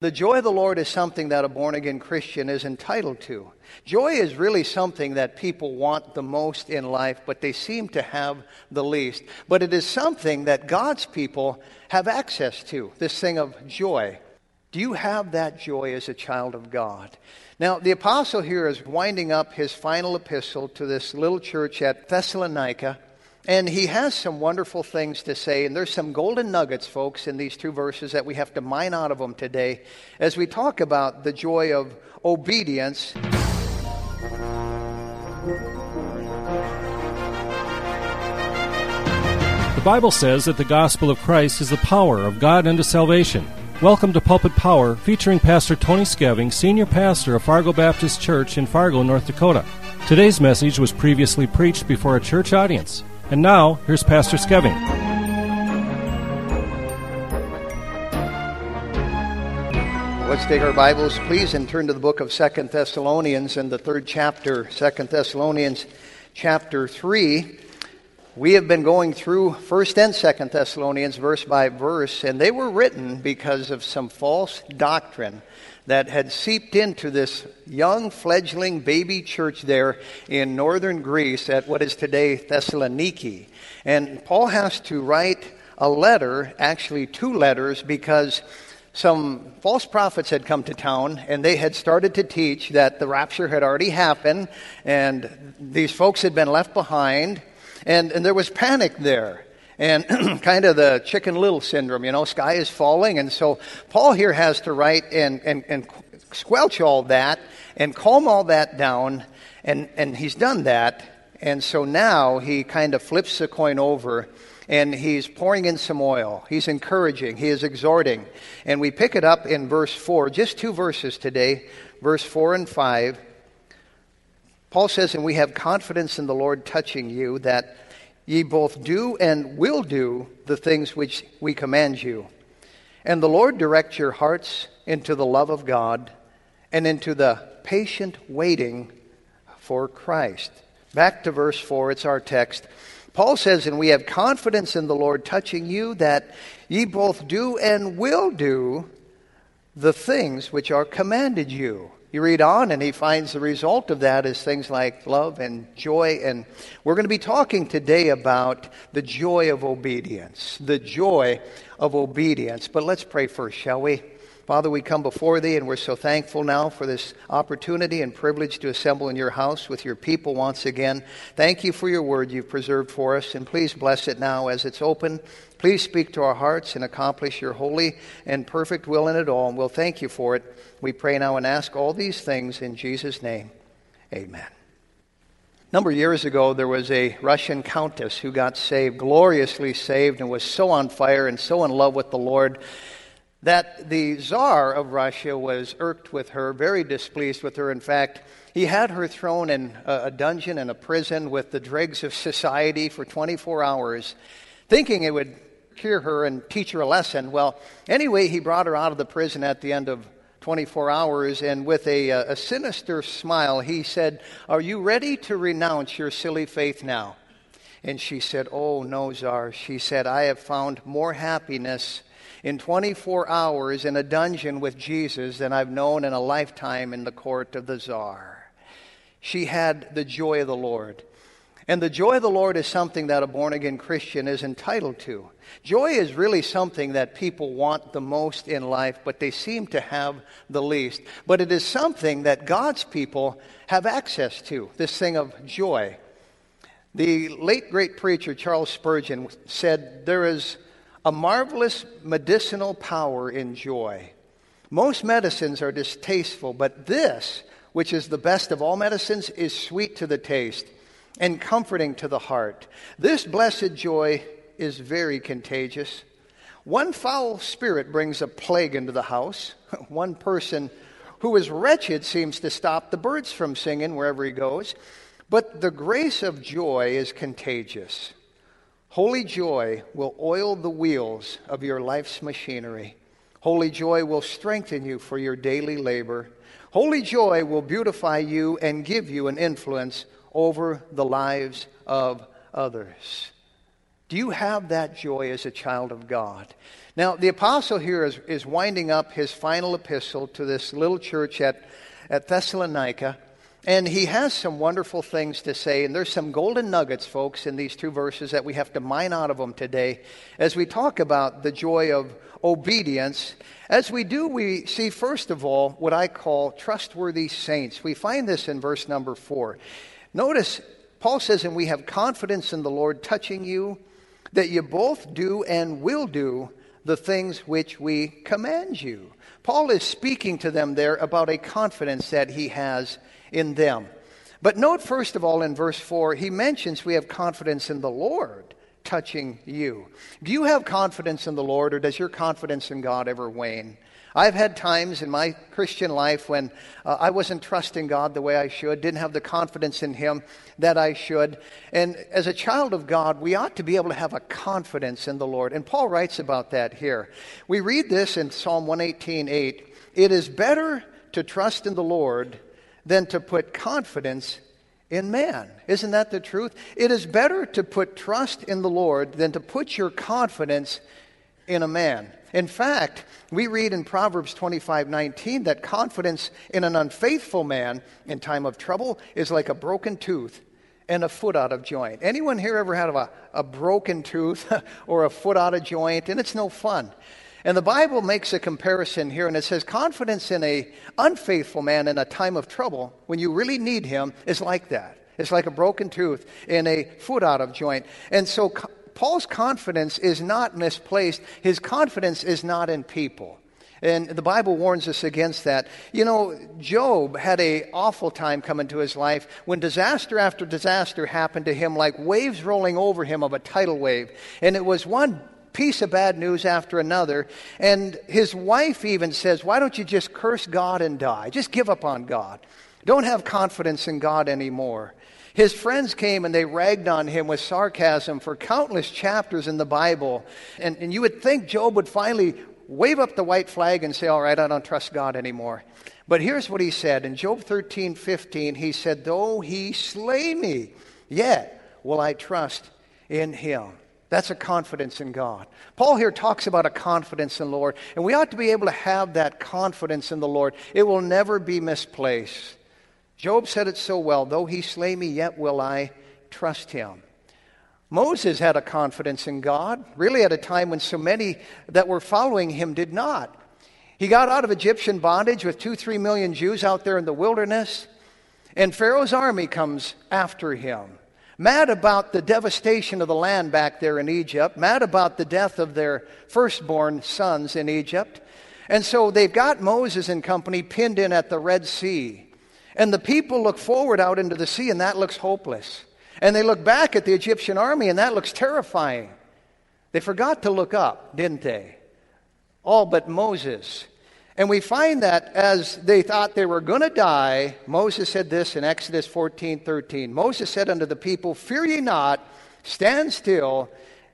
The joy of the Lord is something that a born again Christian is entitled to. Joy is really something that people want the most in life, but they seem to have the least. But it is something that God's people have access to this thing of joy. Do you have that joy as a child of God? Now, the apostle here is winding up his final epistle to this little church at Thessalonica. And he has some wonderful things to say, and there's some golden nuggets, folks, in these two verses that we have to mine out of them today as we talk about the joy of obedience. The Bible says that the gospel of Christ is the power of God unto salvation. Welcome to Pulpit Power, featuring Pastor Tony Skeving, Senior Pastor of Fargo Baptist Church in Fargo, North Dakota. Today's message was previously preached before a church audience. And now, here's Pastor Skeving. Let's take our Bibles, please, and turn to the book of Second Thessalonians and the third chapter, Second Thessalonians chapter 3. We have been going through 1st and 2nd Thessalonians verse by verse, and they were written because of some false doctrine that had seeped into this young fledgling baby church there in northern Greece at what is today Thessaloniki. And Paul has to write a letter, actually two letters, because some false prophets had come to town and they had started to teach that the rapture had already happened and these folks had been left behind and, and there was panic there and kind of the chicken little syndrome, you know, sky is falling. And so Paul here has to write and, and, and squelch all that and calm all that down. And, and he's done that. And so now he kind of flips the coin over and he's pouring in some oil. He's encouraging, he is exhorting. And we pick it up in verse 4, just two verses today, verse 4 and 5. Paul says, And we have confidence in the Lord touching you that ye both do and will do the things which we command you. And the Lord direct your hearts into the love of God and into the patient waiting for Christ. Back to verse 4, it's our text. Paul says, And we have confidence in the Lord touching you that ye both do and will do the things which are commanded you. You read on, and he finds the result of that is things like love and joy. And we're going to be talking today about the joy of obedience. The joy of obedience. But let's pray first, shall we? Father, we come before Thee, and we're so thankful now for this opportunity and privilege to assemble in Your house with Your people once again. Thank You for Your word You've preserved for us, and please bless it now as it's open. Please speak to our hearts and accomplish Your holy and perfect will in it all, and we'll thank You for it. We pray now and ask all these things in Jesus' name. Amen. A number of years ago, there was a Russian countess who got saved, gloriously saved, and was so on fire and so in love with the Lord that the Tsar of Russia was irked with her, very displeased with her. In fact, he had her thrown in a dungeon and a prison with the dregs of society for 24 hours, thinking it would cure her and teach her a lesson. Well, anyway, he brought her out of the prison at the end of 24 hours, and with a, uh, a sinister smile, he said, Are you ready to renounce your silly faith now? And she said, Oh, no, Czar. She said, I have found more happiness in 24 hours in a dungeon with Jesus than I've known in a lifetime in the court of the czar. She had the joy of the Lord. And the joy of the Lord is something that a born again Christian is entitled to. Joy is really something that people want the most in life, but they seem to have the least. But it is something that God's people have access to, this thing of joy. The late great preacher Charles Spurgeon said, There is a marvelous medicinal power in joy. Most medicines are distasteful, but this, which is the best of all medicines, is sweet to the taste and comforting to the heart. This blessed joy is very contagious. One foul spirit brings a plague into the house. One person who is wretched seems to stop the birds from singing wherever he goes. But the grace of joy is contagious. Holy joy will oil the wheels of your life's machinery. Holy joy will strengthen you for your daily labor. Holy joy will beautify you and give you an influence over the lives of others. Do you have that joy as a child of God? Now, the apostle here is, is winding up his final epistle to this little church at, at Thessalonica. And he has some wonderful things to say, and there's some golden nuggets, folks, in these two verses that we have to mine out of them today as we talk about the joy of obedience. As we do, we see, first of all, what I call trustworthy saints. We find this in verse number four. Notice, Paul says, and we have confidence in the Lord touching you, that you both do and will do the things which we command you. Paul is speaking to them there about a confidence that he has in them. But note, first of all, in verse 4, he mentions we have confidence in the Lord touching you. Do you have confidence in the Lord, or does your confidence in God ever wane? I've had times in my Christian life when uh, I wasn't trusting God the way I should, didn't have the confidence in Him that I should. And as a child of God, we ought to be able to have a confidence in the Lord. And Paul writes about that here. We read this in Psalm 118 8. It is better to trust in the Lord than to put confidence in man. Isn't that the truth? It is better to put trust in the Lord than to put your confidence in a man. In fact, we read in Proverbs 25:19 that confidence in an unfaithful man in time of trouble is like a broken tooth and a foot out of joint. Anyone here ever had a, a broken tooth or a foot out of joint? And it's no fun. And the Bible makes a comparison here, and it says confidence in a unfaithful man in a time of trouble, when you really need him, is like that. It's like a broken tooth and a foot out of joint. And so Paul's confidence is not misplaced. His confidence is not in people. And the Bible warns us against that. You know, Job had a awful time coming to his life when disaster after disaster happened to him like waves rolling over him of a tidal wave. And it was one piece of bad news after another. And his wife even says, Why don't you just curse God and die? Just give up on God. Don't have confidence in God anymore. His friends came and they ragged on him with sarcasm for countless chapters in the Bible. And, and you would think Job would finally wave up the white flag and say, All right, I don't trust God anymore. But here's what he said in Job 13 15. He said, Though he slay me, yet will I trust in him. That's a confidence in God. Paul here talks about a confidence in the Lord, and we ought to be able to have that confidence in the Lord. It will never be misplaced. Job said it so well though he slay me, yet will I trust him. Moses had a confidence in God, really at a time when so many that were following him did not. He got out of Egyptian bondage with two, three million Jews out there in the wilderness, and Pharaoh's army comes after him mad about the devastation of the land back there in Egypt, mad about the death of their firstborn sons in Egypt. And so they've got Moses and company pinned in at the Red Sea. And the people look forward out into the sea, and that looks hopeless. And they look back at the Egyptian army, and that looks terrifying. They forgot to look up, didn't they? All but Moses. And we find that as they thought they were going to die, Moses said this in Exodus 14 13. Moses said unto the people, Fear ye not, stand still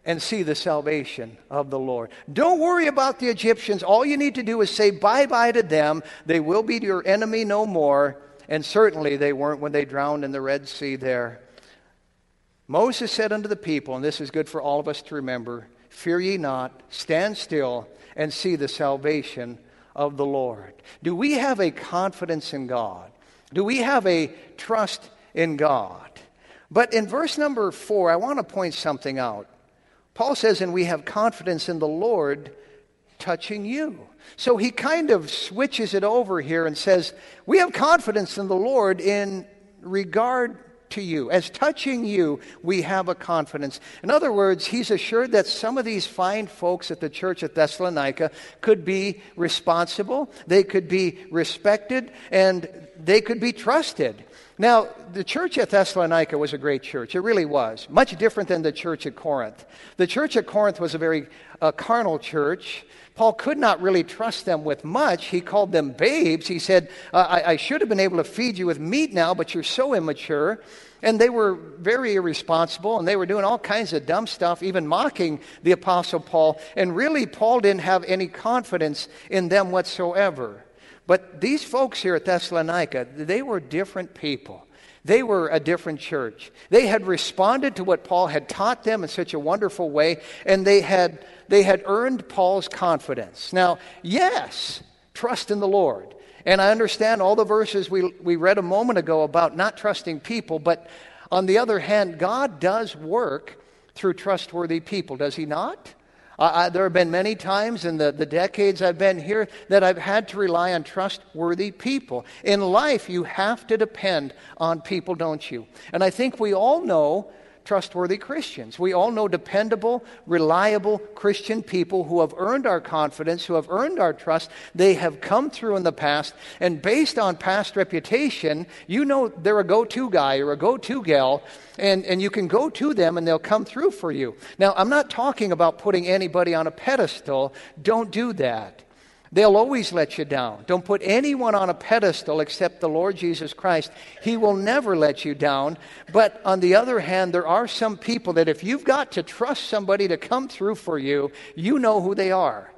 and see the salvation of the Lord. Don't worry about the Egyptians. All you need to do is say bye bye to them. They will be your enemy no more. And certainly they weren't when they drowned in the Red Sea there. Moses said unto the people, and this is good for all of us to remember Fear ye not, stand still and see the salvation of the Lord? Do we have a confidence in God? Do we have a trust in God? But in verse number four, I want to point something out. Paul says, and we have confidence in the Lord touching you. So he kind of switches it over here and says, we have confidence in the Lord in regard to you. As touching you, we have a confidence. In other words, he's assured that some of these fine folks at the church at Thessalonica could be responsible, they could be respected, and they could be trusted. Now, the church at Thessalonica was a great church. It really was. Much different than the church at Corinth. The church at Corinth was a very uh, carnal church. Paul could not really trust them with much. He called them babes. He said, I, I should have been able to feed you with meat now, but you're so immature. And they were very irresponsible and they were doing all kinds of dumb stuff, even mocking the Apostle Paul. And really, Paul didn't have any confidence in them whatsoever. But these folks here at Thessalonica, they were different people. They were a different church. They had responded to what Paul had taught them in such a wonderful way, and they had, they had earned Paul's confidence. Now, yes, trust in the Lord. And I understand all the verses we, we read a moment ago about not trusting people, but on the other hand, God does work through trustworthy people, does He not? I, there have been many times in the, the decades I've been here that I've had to rely on trustworthy people. In life, you have to depend on people, don't you? And I think we all know trustworthy Christians. We all know dependable, reliable Christian people who have earned our confidence, who have earned our trust. They have come through in the past, and based on past reputation, you know they're a go to guy or a go to gal, and, and you can go to them and they'll come through for you. Now, I'm not talking about putting anybody on a pedestal. Don't do that. They'll always let you down. Don't put anyone on a pedestal except the Lord Jesus Christ. He will never let you down. But on the other hand, there are some people that if you've got to trust somebody to come through for you, you know who they are.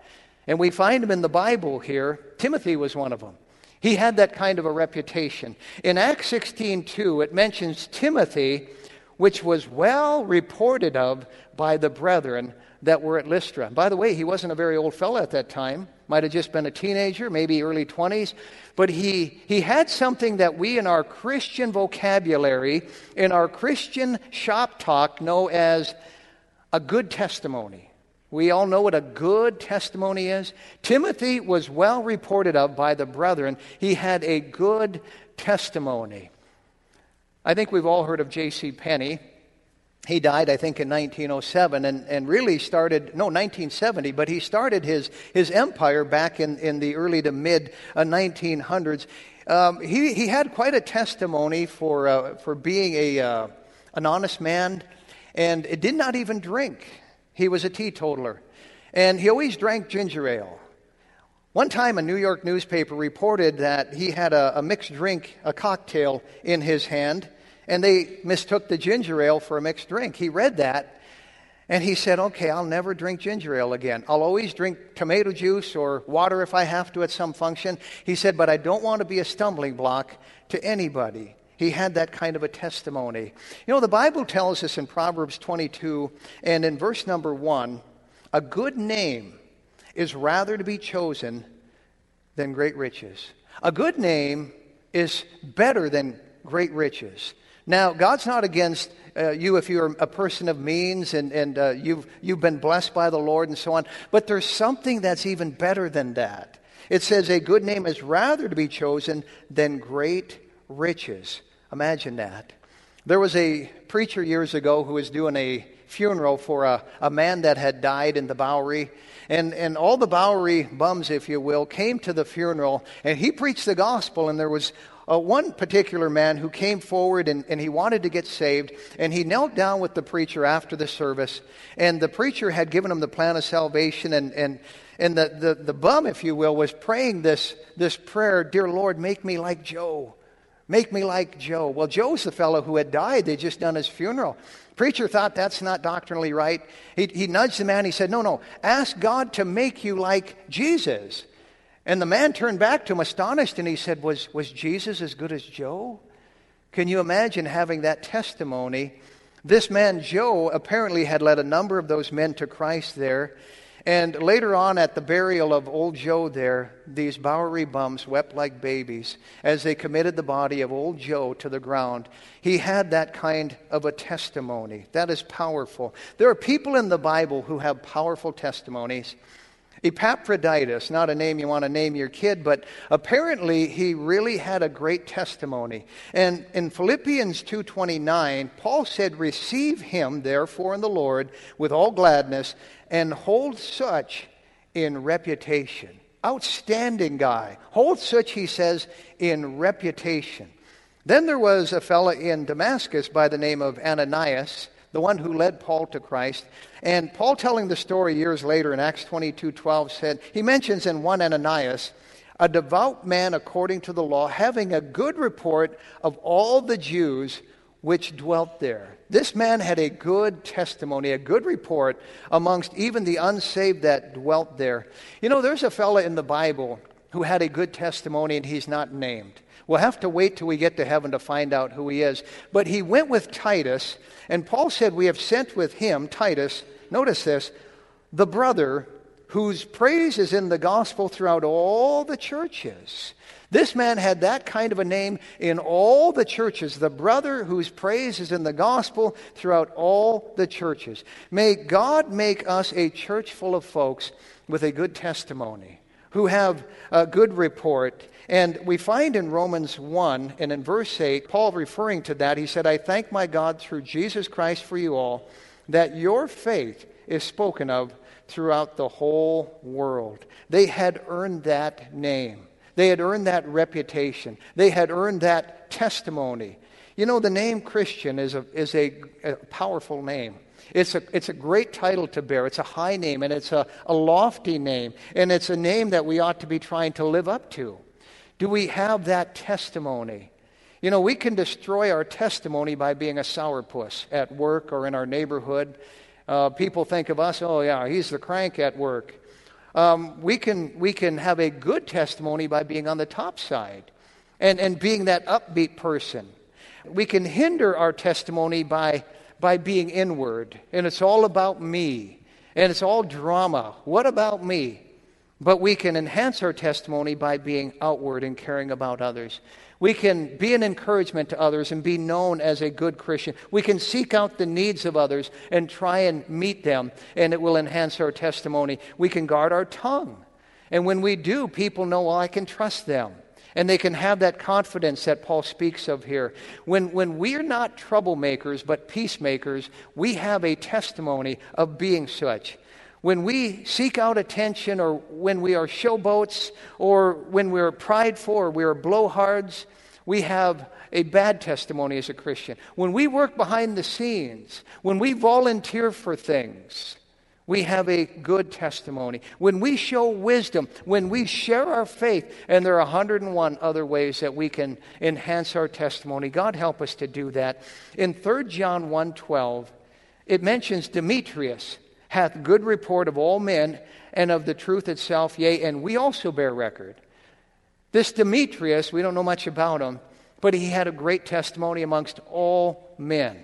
And we find them in the Bible here. Timothy was one of them. He had that kind of a reputation. In Acts 16:2, it mentions Timothy, which was well reported of by the brethren that were at Lystra. By the way, he wasn't a very old fellow at that time might have just been a teenager, maybe early 20s, but he, he had something that we in our Christian vocabulary, in our Christian shop talk, know as a good testimony. We all know what a good testimony is. Timothy was well reported of by the brethren. He had a good testimony. I think we've all heard of J.C. Penney. He died, I think, in 1907 and, and really started, no, 1970, but he started his, his empire back in, in the early to mid uh, 1900s. Um, he, he had quite a testimony for, uh, for being a, uh, an honest man and did not even drink. He was a teetotaler. And he always drank ginger ale. One time, a New York newspaper reported that he had a, a mixed drink, a cocktail, in his hand and they mistook the ginger ale for a mixed drink. He read that and he said, Okay, I'll never drink ginger ale again. I'll always drink tomato juice or water if I have to at some function. He said, But I don't want to be a stumbling block to anybody. He had that kind of a testimony. You know, the Bible tells us in Proverbs 22 and in verse number 1 a good name is rather to be chosen than great riches. A good name is better than great riches. Now, God's not against uh, you if you're a person of means and, and uh, you've, you've been blessed by the Lord and so on, but there's something that's even better than that. It says, A good name is rather to be chosen than great riches. Imagine that. There was a preacher years ago who was doing a funeral for a, a man that had died in the Bowery. And, and all the Bowery bums, if you will, came to the funeral, and he preached the gospel, and there was uh, one particular man who came forward and, and he wanted to get saved, and he knelt down with the preacher after the service, and the preacher had given him the plan of salvation, and, and, and the, the, the bum, if you will, was praying this, this prayer Dear Lord, make me like Joe. Make me like Joe. Well, Joe's the fellow who had died. They'd just done his funeral. Preacher thought that's not doctrinally right. He, he nudged the man. He said, No, no, ask God to make you like Jesus. And the man turned back to him astonished and he said, Was, was Jesus as good as Joe? Can you imagine having that testimony? This man, Joe, apparently had led a number of those men to Christ there. And later on, at the burial of old Joe there, these Bowery bums wept like babies as they committed the body of old Joe to the ground. He had that kind of a testimony. That is powerful. There are people in the Bible who have powerful testimonies. Epaphroditus, not a name you want to name your kid, but apparently he really had a great testimony. And in Philippians 2:29, Paul said, "Receive him therefore in the Lord with all gladness and hold such in reputation." Outstanding guy. Hold such, he says, in reputation. Then there was a fellow in Damascus by the name of Ananias the one who led Paul to Christ. And Paul telling the story years later in Acts 22 12 said, he mentions in 1 Ananias, a devout man according to the law, having a good report of all the Jews which dwelt there. This man had a good testimony, a good report amongst even the unsaved that dwelt there. You know, there's a fellow in the Bible who had a good testimony and he's not named. We'll have to wait till we get to heaven to find out who he is. But he went with Titus, and Paul said, We have sent with him, Titus, notice this, the brother whose praise is in the gospel throughout all the churches. This man had that kind of a name in all the churches, the brother whose praise is in the gospel throughout all the churches. May God make us a church full of folks with a good testimony, who have a good report. And we find in Romans 1 and in verse 8, Paul referring to that, he said, I thank my God through Jesus Christ for you all, that your faith is spoken of throughout the whole world. They had earned that name. They had earned that reputation. They had earned that testimony. You know, the name Christian is a, is a, a powerful name. It's a, it's a great title to bear. It's a high name and it's a, a lofty name. And it's a name that we ought to be trying to live up to. Do we have that testimony? You know, we can destroy our testimony by being a sourpuss at work or in our neighborhood. Uh, people think of us, oh, yeah, he's the crank at work. Um, we, can, we can have a good testimony by being on the top side and, and being that upbeat person. We can hinder our testimony by by being inward, and it's all about me, and it's all drama. What about me? But we can enhance our testimony by being outward and caring about others. We can be an encouragement to others and be known as a good Christian. We can seek out the needs of others and try and meet them, and it will enhance our testimony. We can guard our tongue. And when we do, people know, well, I can trust them. And they can have that confidence that Paul speaks of here. When, when we're not troublemakers, but peacemakers, we have a testimony of being such. When we seek out attention, or when we are showboats, or when we're prideful, or we're blowhards, we have a bad testimony as a Christian. When we work behind the scenes, when we volunteer for things, we have a good testimony. When we show wisdom, when we share our faith, and there are 101 other ways that we can enhance our testimony. God help us to do that. In 3 John 1:12, it mentions Demetrius hath good report of all men and of the truth itself, yea, and we also bear record. This Demetrius, we don't know much about him, but he had a great testimony amongst all men.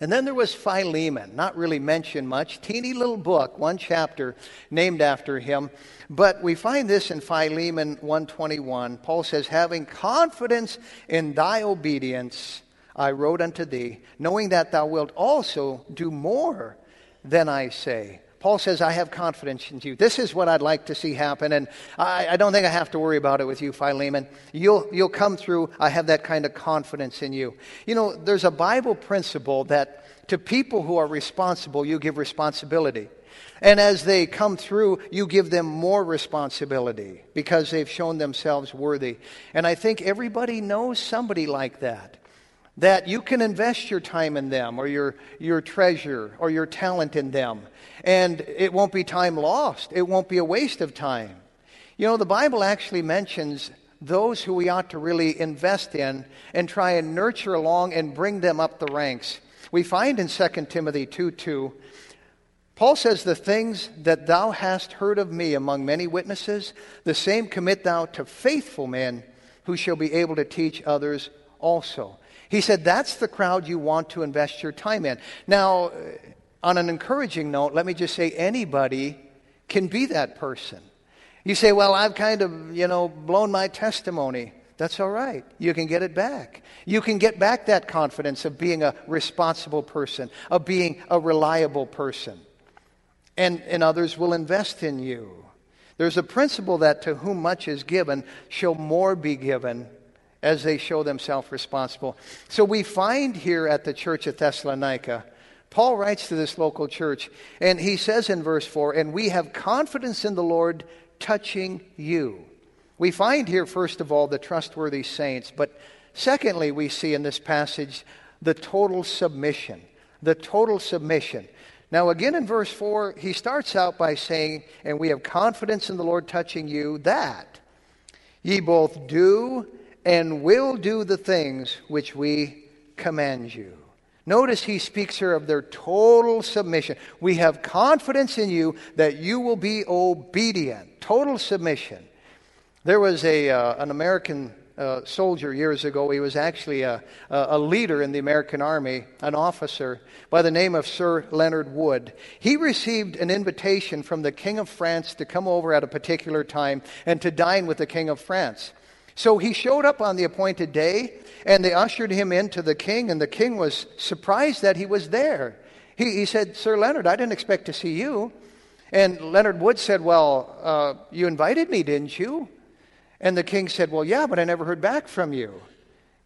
And then there was Philemon, not really mentioned much, teeny little book, one chapter named after him. But we find this in Philemon 121. Paul says, Having confidence in thy obedience, I wrote unto thee, knowing that thou wilt also do more than I say. Paul says, I have confidence in you. This is what I'd like to see happen, and I, I, don't think I have to worry about it with you, Philemon. You'll, you'll come through. I have that kind of confidence in you. You know, there's a Bible principle that to people who are responsible, you give responsibility. And as they come through, you give them more responsibility because they've shown themselves worthy. And I think everybody knows somebody like that that you can invest your time in them or your, your treasure or your talent in them. And it won't be time lost, it won't be a waste of time. You know, the Bible actually mentions those who we ought to really invest in and try and nurture along and bring them up the ranks. We find in 2 Timothy 2 2, Paul says, The things that thou hast heard of me among many witnesses, the same commit thou to faithful men who shall be able to teach others also. He said, That's the crowd you want to invest your time in. Now, uh, on an encouraging note, let me just say anybody can be that person. You say, Well, I've kind of, you know, blown my testimony. That's all right. You can get it back. You can get back that confidence of being a responsible person, of being a reliable person. And, and others will invest in you. There's a principle that to whom much is given shall more be given as they show themselves responsible. So we find here at the church at Thessalonica, Paul writes to this local church, and he says in verse 4, And we have confidence in the Lord touching you. We find here, first of all, the trustworthy saints, but secondly, we see in this passage the total submission. The total submission. Now, again in verse 4, he starts out by saying, And we have confidence in the Lord touching you, that ye both do and will do the things which we command you. Notice he speaks here of their total submission. We have confidence in you that you will be obedient. Total submission. There was a, uh, an American uh, soldier years ago. He was actually a, a leader in the American Army, an officer by the name of Sir Leonard Wood. He received an invitation from the King of France to come over at a particular time and to dine with the King of France. So he showed up on the appointed day, and they ushered him into the king, and the king was surprised that he was there. He, he said, Sir Leonard, I didn't expect to see you. And Leonard Wood said, Well, uh, you invited me, didn't you? And the king said, Well, yeah, but I never heard back from you.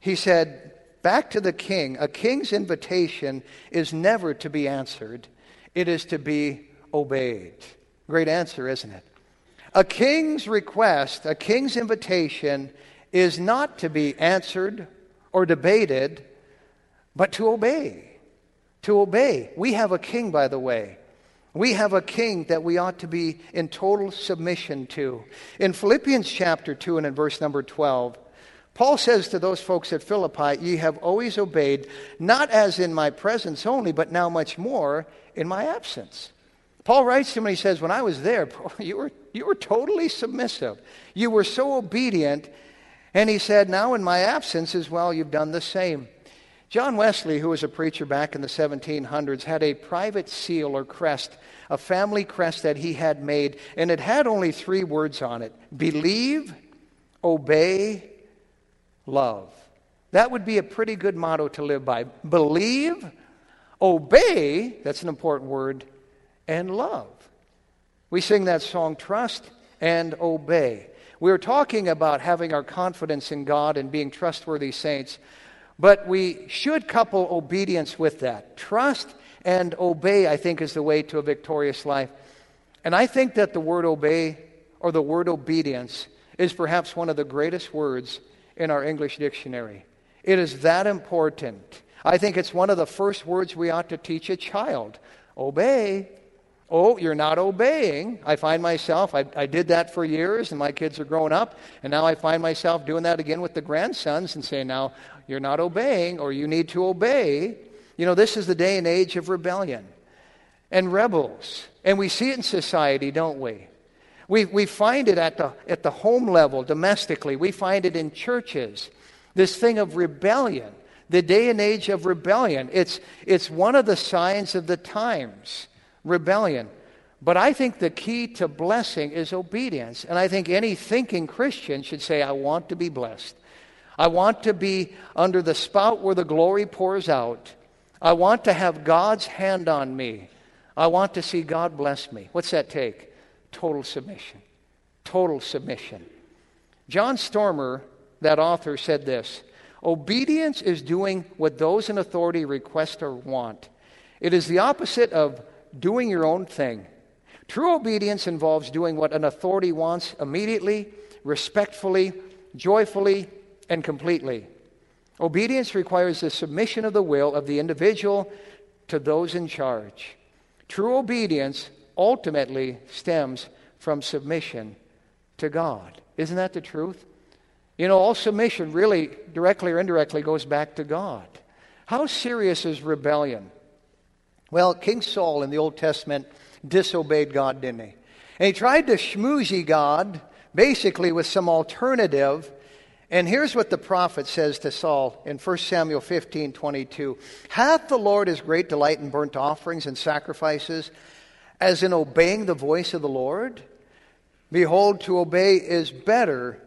He said, Back to the king. A king's invitation is never to be answered, it is to be obeyed. Great answer, isn't it? A king's request, a king's invitation, is not to be answered or debated, but to obey. To obey. We have a king, by the way. We have a king that we ought to be in total submission to. In Philippians chapter 2 and in verse number 12, Paul says to those folks at Philippi, Ye have always obeyed, not as in my presence only, but now much more in my absence. Paul writes to him and he says, When I was there, you were, you were totally submissive. You were so obedient. And he said, Now in my absence as well, you've done the same. John Wesley, who was a preacher back in the 1700s, had a private seal or crest, a family crest that he had made, and it had only three words on it believe, obey, love. That would be a pretty good motto to live by. Believe, obey, that's an important word, and love. We sing that song, Trust and Obey. We are talking about having our confidence in God and being trustworthy saints. But we should couple obedience with that. Trust and obey, I think, is the way to a victorious life. And I think that the word obey or the word obedience is perhaps one of the greatest words in our English dictionary. It is that important. I think it's one of the first words we ought to teach a child. Obey. Oh, you're not obeying. I find myself, I, I, did that for years, and my kids are growing up, and now I find myself doing that again with the grandsons and saying, now, you're not obeying, or you need to obey. You know, this is the day and age of rebellion and rebels. And we see it in society, don't we? We, we find it at the, at the home level, domestically. We find it in churches. This thing of rebellion, the day and age of rebellion. It's, it's one of the signs of the times rebellion. But I think the key to blessing is obedience. And I think any thinking Christian should say, I want to be blessed. I want to be under the spout where the glory pours out. I want to have God's hand on me. I want to see God bless me. What's that take? Total submission. Total submission. John Stormer, that author, said this Obedience is doing what those in authority request or want. It is the opposite of doing your own thing. True obedience involves doing what an authority wants immediately, respectfully, joyfully, and completely. Obedience requires the submission of the will of the individual to those in charge. True obedience ultimately stems from submission to God. Isn't that the truth? You know, all submission really, directly or indirectly, goes back to God. How serious is rebellion? Well, King Saul in the Old Testament disobeyed God, didn't he? And he tried to schmoozy God, basically with some alternative. And here's what the prophet says to Saul in 1 Samuel 15 22. Hath the Lord his great delight in burnt offerings and sacrifices, as in obeying the voice of the Lord? Behold, to obey is better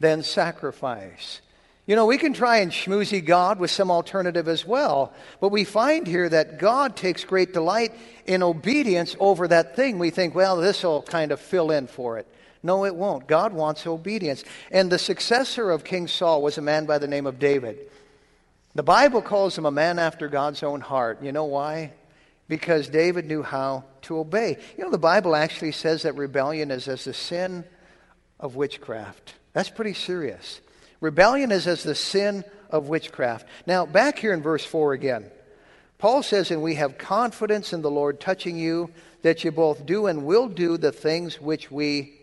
than sacrifice. You know, we can try and schmoozy God with some alternative as well, but we find here that God takes great delight in obedience over that thing. We think, well, this will kind of fill in for it. No, it won't. God wants obedience. And the successor of King Saul was a man by the name of David. The Bible calls him a man after God's own heart. You know why? Because David knew how to obey. You know, the Bible actually says that rebellion is as the sin of witchcraft. That's pretty serious. Rebellion is as the sin of witchcraft. Now, back here in verse 4 again, Paul says, And we have confidence in the Lord touching you, that you both do and will do the things which we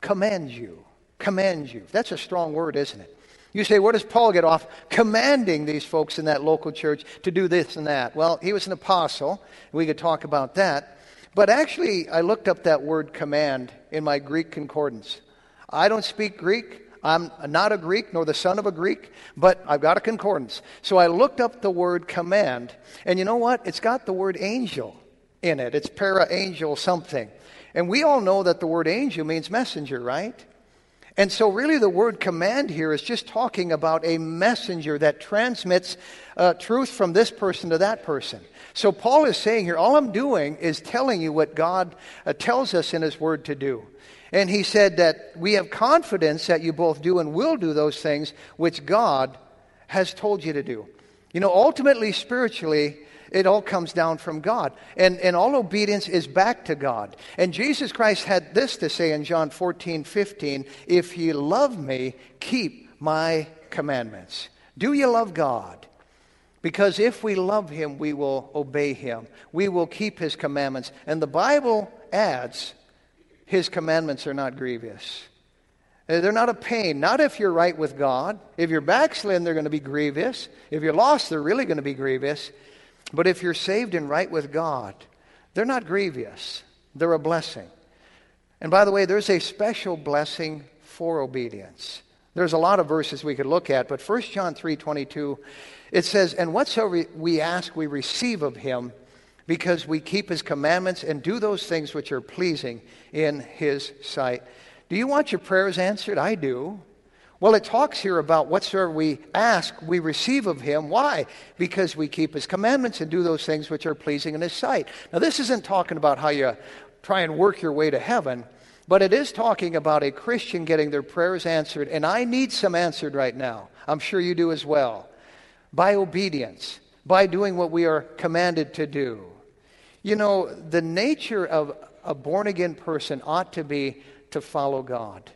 command you. Command you. That's a strong word, isn't it? You say, where does Paul get off commanding these folks in that local church to do this and that? Well, he was an apostle. We could talk about that. But actually, I looked up that word command in my Greek concordance. I don't speak Greek. I'm not a Greek nor the son of a Greek, but I've got a concordance. So I looked up the word command, and you know what? It's got the word angel in it. It's para angel something. And we all know that the word angel means messenger, right? And so, really, the word command here is just talking about a messenger that transmits uh, truth from this person to that person. So, Paul is saying here, all I'm doing is telling you what God uh, tells us in His Word to do. And he said that we have confidence that you both do and will do those things which God has told you to do. You know, ultimately, spiritually, it all comes down from God. And, and all obedience is back to God. And Jesus Christ had this to say in John 14, 15 If ye love me, keep my commandments. Do you love God? Because if we love him, we will obey him. We will keep his commandments. And the Bible adds, his commandments are not grievous. Uh, they're not a pain. Not if you're right with God. If you're backslidden, they're going to be grievous. If you're lost, they're really going to be grievous. But if you're saved and right with God, they're not grievous, they're a blessing. And by the way, there's a special blessing for obedience. There's a lot of verses we could look at, but 1 John 3:22 it says, "And whatsoever we ask we receive of him, because we keep his commandments and do those things which are pleasing in his sight." Do you want your prayers answered? I do. Well, it talks here about whatsoever we ask, we receive of him. Why? Because we keep his commandments and do those things which are pleasing in his sight. Now, this isn't talking about how you try and work your way to heaven, but it is talking about a Christian getting their prayers answered. And I need some answered right now. I'm sure you do as well. By obedience, by doing what we are commanded to do. You know, the nature of a born again person ought to be to follow God.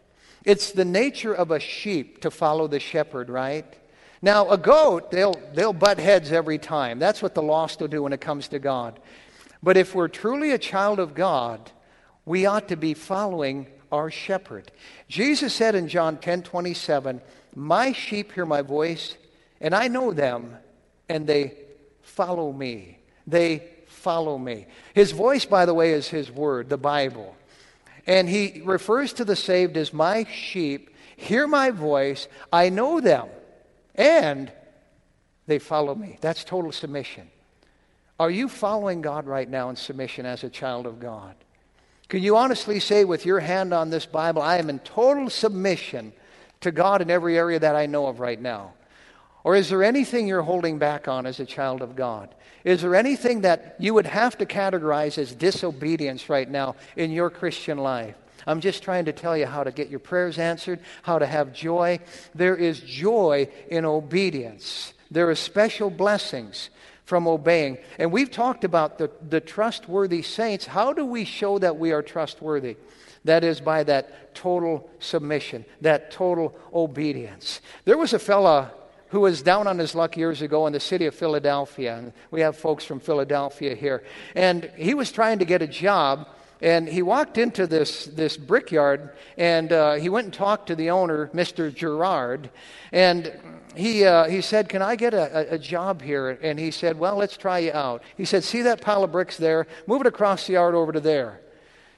It's the nature of a sheep to follow the shepherd, right? Now, a goat, they'll, they'll butt heads every time. That's what the lost will do when it comes to God. But if we're truly a child of God, we ought to be following our shepherd. Jesus said in John 10 27, My sheep hear my voice, and I know them, and they follow me. They follow me. His voice, by the way, is his word, the Bible. And he refers to the saved as my sheep, hear my voice, I know them, and they follow me. That's total submission. Are you following God right now in submission as a child of God? Can you honestly say with your hand on this Bible, I am in total submission to God in every area that I know of right now? Or is there anything you're holding back on as a child of God? Is there anything that you would have to categorize as disobedience right now in your Christian life? I'm just trying to tell you how to get your prayers answered, how to have joy. There is joy in obedience. There are special blessings from obeying. And we've talked about the, the trustworthy saints. How do we show that we are trustworthy? That is by that total submission, that total obedience. There was a fella who was down on his luck years ago in the city of Philadelphia. And we have folks from Philadelphia here. And he was trying to get a job. And he walked into this, this brickyard and uh, he went and talked to the owner, Mr. Girard. And he, uh, he said, Can I get a, a, job here? And he said, Well, let's try you out. He said, See that pile of bricks there? Move it across the yard over to there.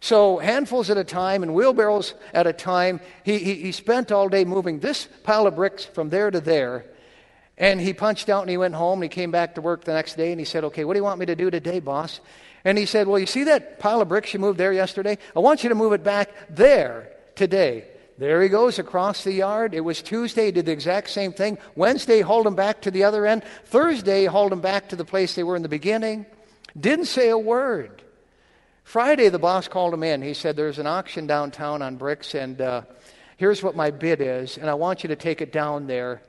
So, handfuls at a time and wheelbarrows at a time, he, he, he spent all day moving this pile of bricks from there to there. And he punched out and he went home. And he came back to work the next day and he said, Okay, what do you want me to do today, boss? And he said, Well, you see that pile of bricks you moved there yesterday? I want you to move it back there today. There he goes across the yard. It was Tuesday, he did the exact same thing. Wednesday, hauled him back to the other end. Thursday, hauled him back to the place they were in the beginning. Didn't say a word. Friday, the boss called him in. He said, There's an auction downtown on bricks, and uh, here's what my bid is, and I want you to take it down there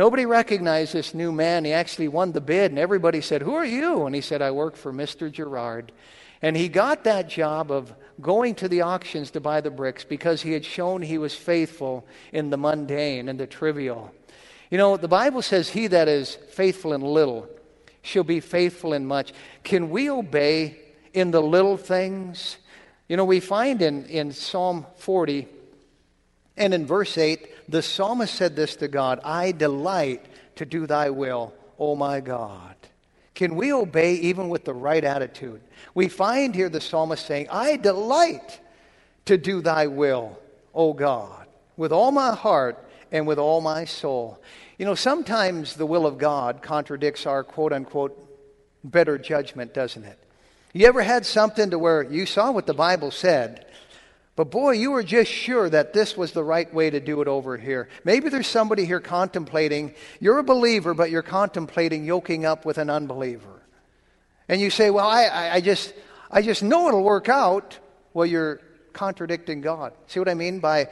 Nobody recognized this new man. He actually won the bid, and everybody said, Who are you? And he said, I work for Mr. Girard. And he got that job of going to the auctions to buy the bricks because he had shown he was faithful in the mundane and the trivial. You know, the Bible says, He that is faithful in little shall be faithful in much. Can we obey in the little things? You know, we find in, in Psalm 40 and in verse 8, the psalmist said this to God I delight to do thy will, O my God. Can we obey even with the right attitude? We find here the psalmist saying, I delight to do thy will, O God. with all my heart and with all my soul. You know, sometimes the will of God contradicts our quote unquote better judgment, doesn't it? You ever had something to where you saw what the Bible said, but boy, you were just sure that this was the right way to do it over here. Maybe there's somebody here contemplating, you're a believer, but you're contemplating yoking up with an unbeliever. And you say, Well, I, I, just, I just know it'll work out. Well, you're contradicting God. See what I mean by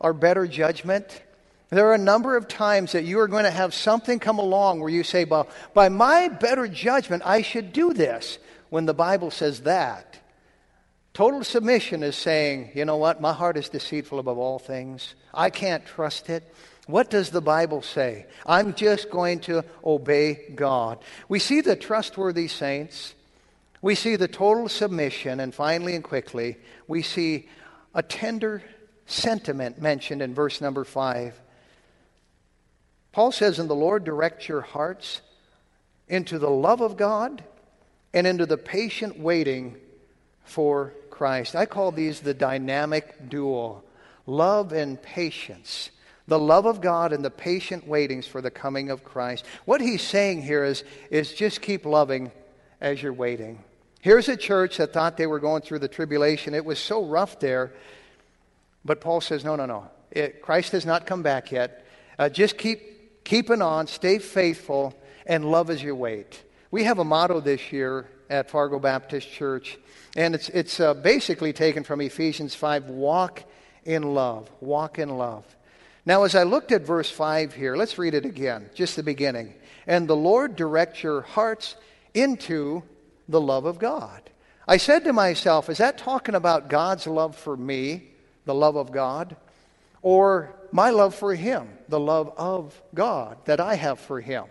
our better judgment? There are a number of times that you are going to have something come along where you say, Well, by my better judgment, I should do this, when the Bible says that. Total submission is saying, you know what, my heart is deceitful above all things. I can't trust it. What does the Bible say? I'm just going to obey God. We see the trustworthy saints. We see the total submission. And finally and quickly, we see a tender sentiment mentioned in verse number five. Paul says, And the Lord direct your hearts into the love of God and into the patient waiting for Christ. I call these the dynamic duo love and patience. The love of God and the patient waitings for the coming of Christ. What he's saying here is, is just keep loving as you're waiting. Here's a church that thought they were going through the tribulation. It was so rough there. But Paul says, no, no, no. It, Christ has not come back yet. Uh, just keep keeping on, stay faithful, and love as you wait. We have a motto this year at Fargo Baptist Church, and it's, it's uh, basically taken from Ephesians 5 walk in love. Walk in love. Now, as I looked at verse 5 here, let's read it again, just the beginning. And the Lord direct your hearts into the love of God. I said to myself, is that talking about God's love for me, the love of God, or my love for Him, the love of God that I have for Him?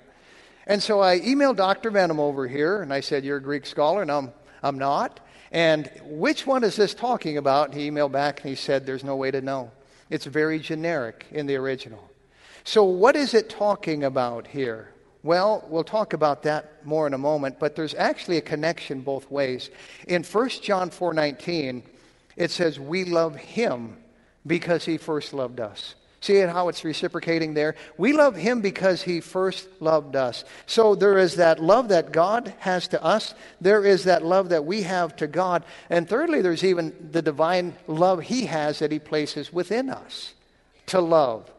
And so I emailed Dr. Venom over here, and I said, You're a Greek scholar, and I'm, I'm not. And which one is this talking about? He emailed back and he said, There's no way to know. It's very generic in the original. So, what is it talking about here? Well, we'll talk about that more in a moment, but there's actually a connection both ways. In 1 John 4:19, it says we love him because he first loved us. See how it's reciprocating there? We love him because he first loved us. So there is that love that God has to us. There is that love that we have to God. And thirdly, there's even the divine love he has that he places within us to love,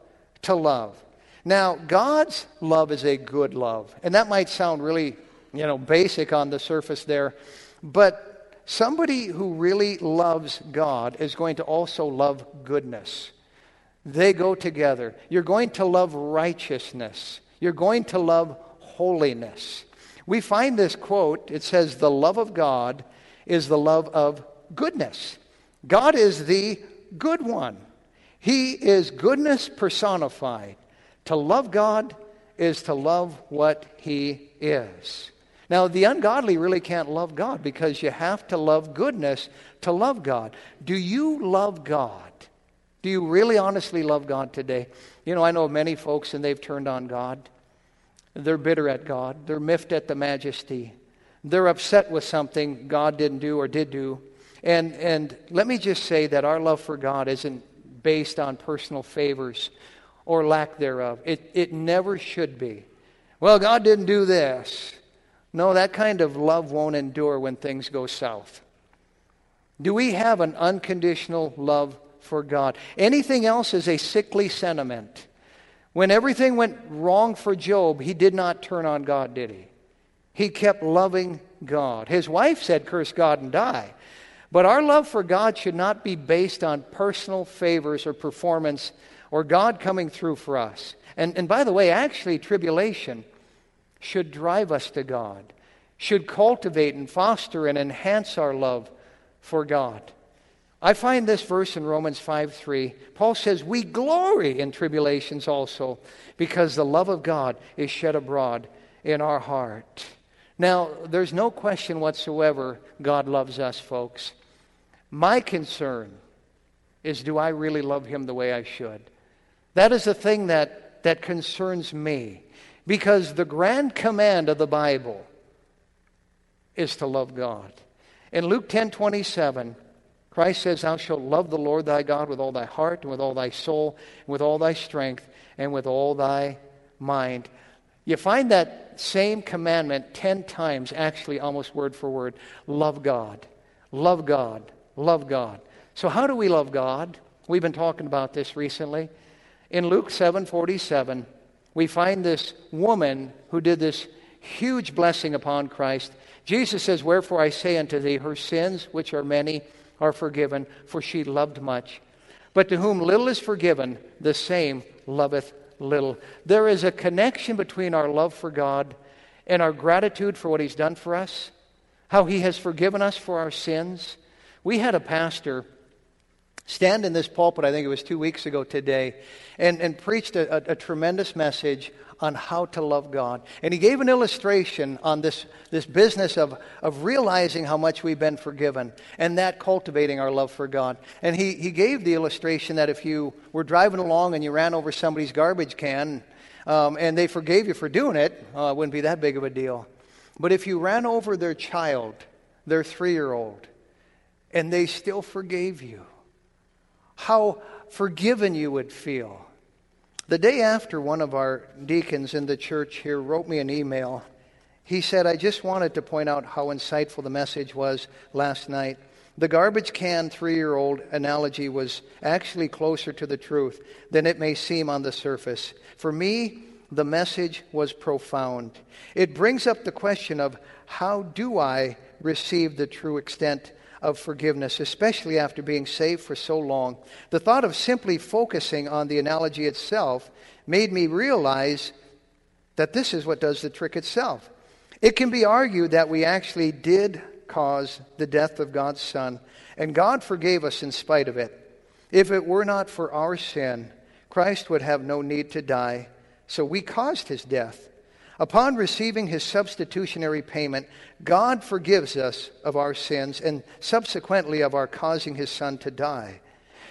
to love. Now, God's love is a good love. And that might sound really, you know, basic on the surface there. But somebody who really loves God is going to also love goodness. They go together. You're going to love righteousness. You're going to love holiness. We find this quote, it says, The love of God is the love of goodness. God is the good one. He is goodness personified. To love God is to love what He is. Now, the ungodly really can't love God because you have to love goodness to love God. Do you love God? Do you really honestly love God today? You know, I know many folks and they've turned on God. They're bitter at God. They're miffed at the majesty. They're upset with something God didn't do or did do. And, and let me just say that our love for God isn't based on personal favors or lack thereof. It, it never should be. Well, God didn't do this. No, that kind of love won't endure when things go south. Do we have an unconditional love for God. Anything else is a sickly sentiment. When everything went wrong for Job, he did not turn on God, did he? He kept loving God. His wife said, Curse God and die. But our love for God should not be based on personal favors or performance or God coming through for us. And, and by the way, actually, tribulation should drive us to God, should cultivate and foster and enhance our love for God. I find this verse in Romans 5 3. Paul says, We glory in tribulations also, because the love of God is shed abroad in our heart. Now, there's no question whatsoever God loves us, folks. My concern is do I really love Him the way I should? That is the thing that, that concerns me, because the grand command of the Bible is to love God. In Luke ten twenty seven, Christ says, Thou shalt love the Lord thy God with all thy heart, and with all thy soul, and with all thy strength, and with all thy mind. You find that same commandment 10 times, actually, almost word for word. Love God. Love God. Love God. So, how do we love God? We've been talking about this recently. In Luke 7 47, we find this woman who did this huge blessing upon Christ. Jesus says, Wherefore I say unto thee, her sins, which are many, are forgiven, for she loved much. But to whom little is forgiven, the same loveth little. There is a connection between our love for God and our gratitude for what He's done for us, how He has forgiven us for our sins. We had a pastor stand in this pulpit, I think it was two weeks ago today, and, and preached a, a, a, tremendous message on how to love God. And he gave an illustration on this, this business of, of realizing how much we've been forgiven and that cultivating our love for God. And he, he gave the illustration that if you were driving along and you ran over somebody's garbage can um, and they forgave you for doing it, uh, it wouldn't be that big of a deal. But if you ran over their child, their three year old, and they still forgave you, how forgiven you would feel. The day after, one of our deacons in the church here wrote me an email. He said, I just wanted to point out how insightful the message was last night. The garbage can three year old analogy was actually closer to the truth than it may seem on the surface. For me, the message was profound. It brings up the question of how do I receive the true extent of forgiveness, especially after being saved for so long. The thought of simply focusing on the analogy itself made me realize that this is what does the trick itself. It can be argued that we actually did cause the death of God's Son, and God forgave us in spite of it. If it were not for our sin, Christ would have no need to die, so we caused his death. Upon receiving his substitutionary payment, God forgives us of our sins and subsequently of our causing his son to die.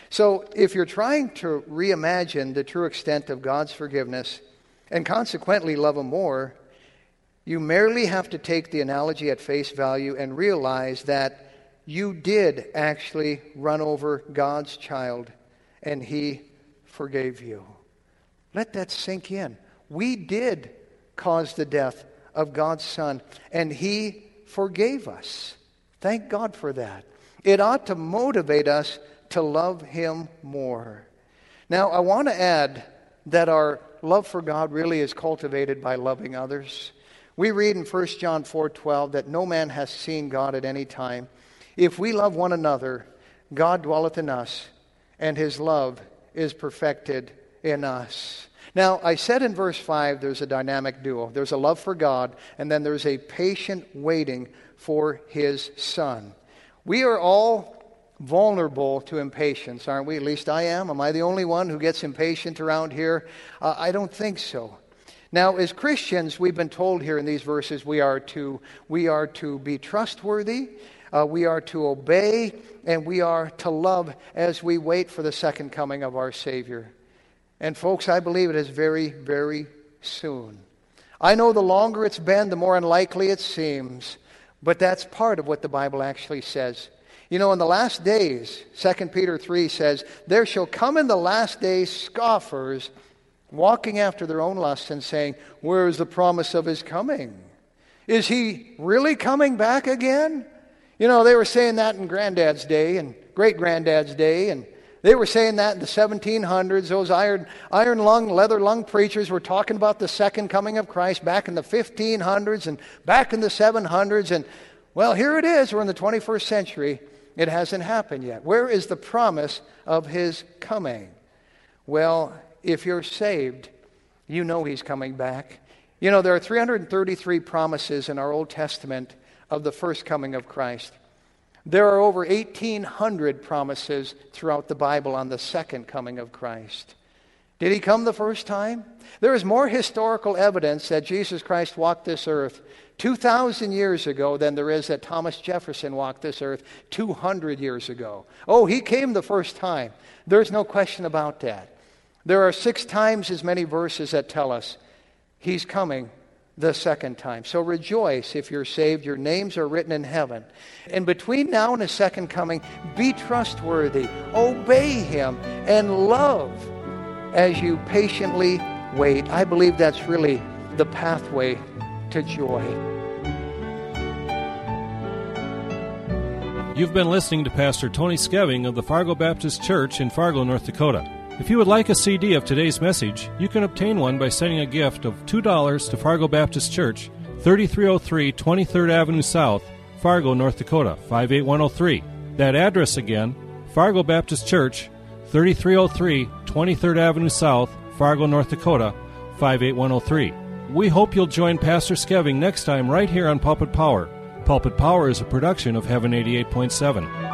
So, if you're trying to reimagine the true extent of God's forgiveness and consequently love him more, you merely have to take the analogy at face value and realize that you did actually run over God's child and he forgave you. Let that sink in. We did caused the death of God's Son, and He forgave us. Thank God for that. It ought to motivate us to love Him more. Now, I want to add that our love for God really is cultivated by loving others. We read in 1 John 4:12 that no man has seen God at any time. If we love one another, God dwelleth in us, and his love is perfected in us. Now, I said in verse 5 there's a dynamic duo. There's a love for God, and then there's a patient waiting for his son. We are all vulnerable to impatience, aren't we? At least I am. Am I the only one who gets impatient around here? Uh, I don't think so. Now, as Christians, we've been told here in these verses we are to, we are to be trustworthy, uh, we are to obey, and we are to love as we wait for the second coming of our Savior. And, folks, I believe it is very, very soon. I know the longer it's been, the more unlikely it seems, but that's part of what the Bible actually says. You know, in the last days, 2 Peter 3 says, There shall come in the last days scoffers walking after their own lusts and saying, Where is the promise of his coming? Is he really coming back again? You know, they were saying that in granddad's day and great granddad's day, and they were saying that in the 1700s. Those iron, iron lung, leather lung preachers were talking about the second coming of Christ back in the 1500s and back in the 700s. And, well, here it is. We're in the 21st century. It hasn't happened yet. Where is the promise of his coming? Well, if you're saved, you know he's coming back. You know, there are 333 promises in our Old Testament of the first coming of Christ. There are over 1,800 promises throughout the Bible on the second coming of Christ. Did he come the first time? There is more historical evidence that Jesus Christ walked this earth 2,000 years ago than there is that Thomas Jefferson walked this earth 200 years ago. Oh, he came the first time. There's no question about that. There are six times as many verses that tell us he's coming the second time. So rejoice if you're saved. Your names are written in heaven. And between now and his second coming, be trustworthy, obey him, and love as you patiently wait. I believe that's really the pathway to joy. You've been listening to Pastor Tony Skeving of the Fargo Baptist Church in Fargo, North Dakota. If you would like a CD of today's message, you can obtain one by sending a gift of $2 to Fargo Baptist Church, 3303 23rd Avenue South, Fargo, North Dakota, 58103. That address again, Fargo Baptist Church, 3303 23rd Avenue South, Fargo, North Dakota, 58103. We hope you'll join Pastor Skeving next time right here on Pulpit Power. Pulpit Power is a production of Heaven 88.7.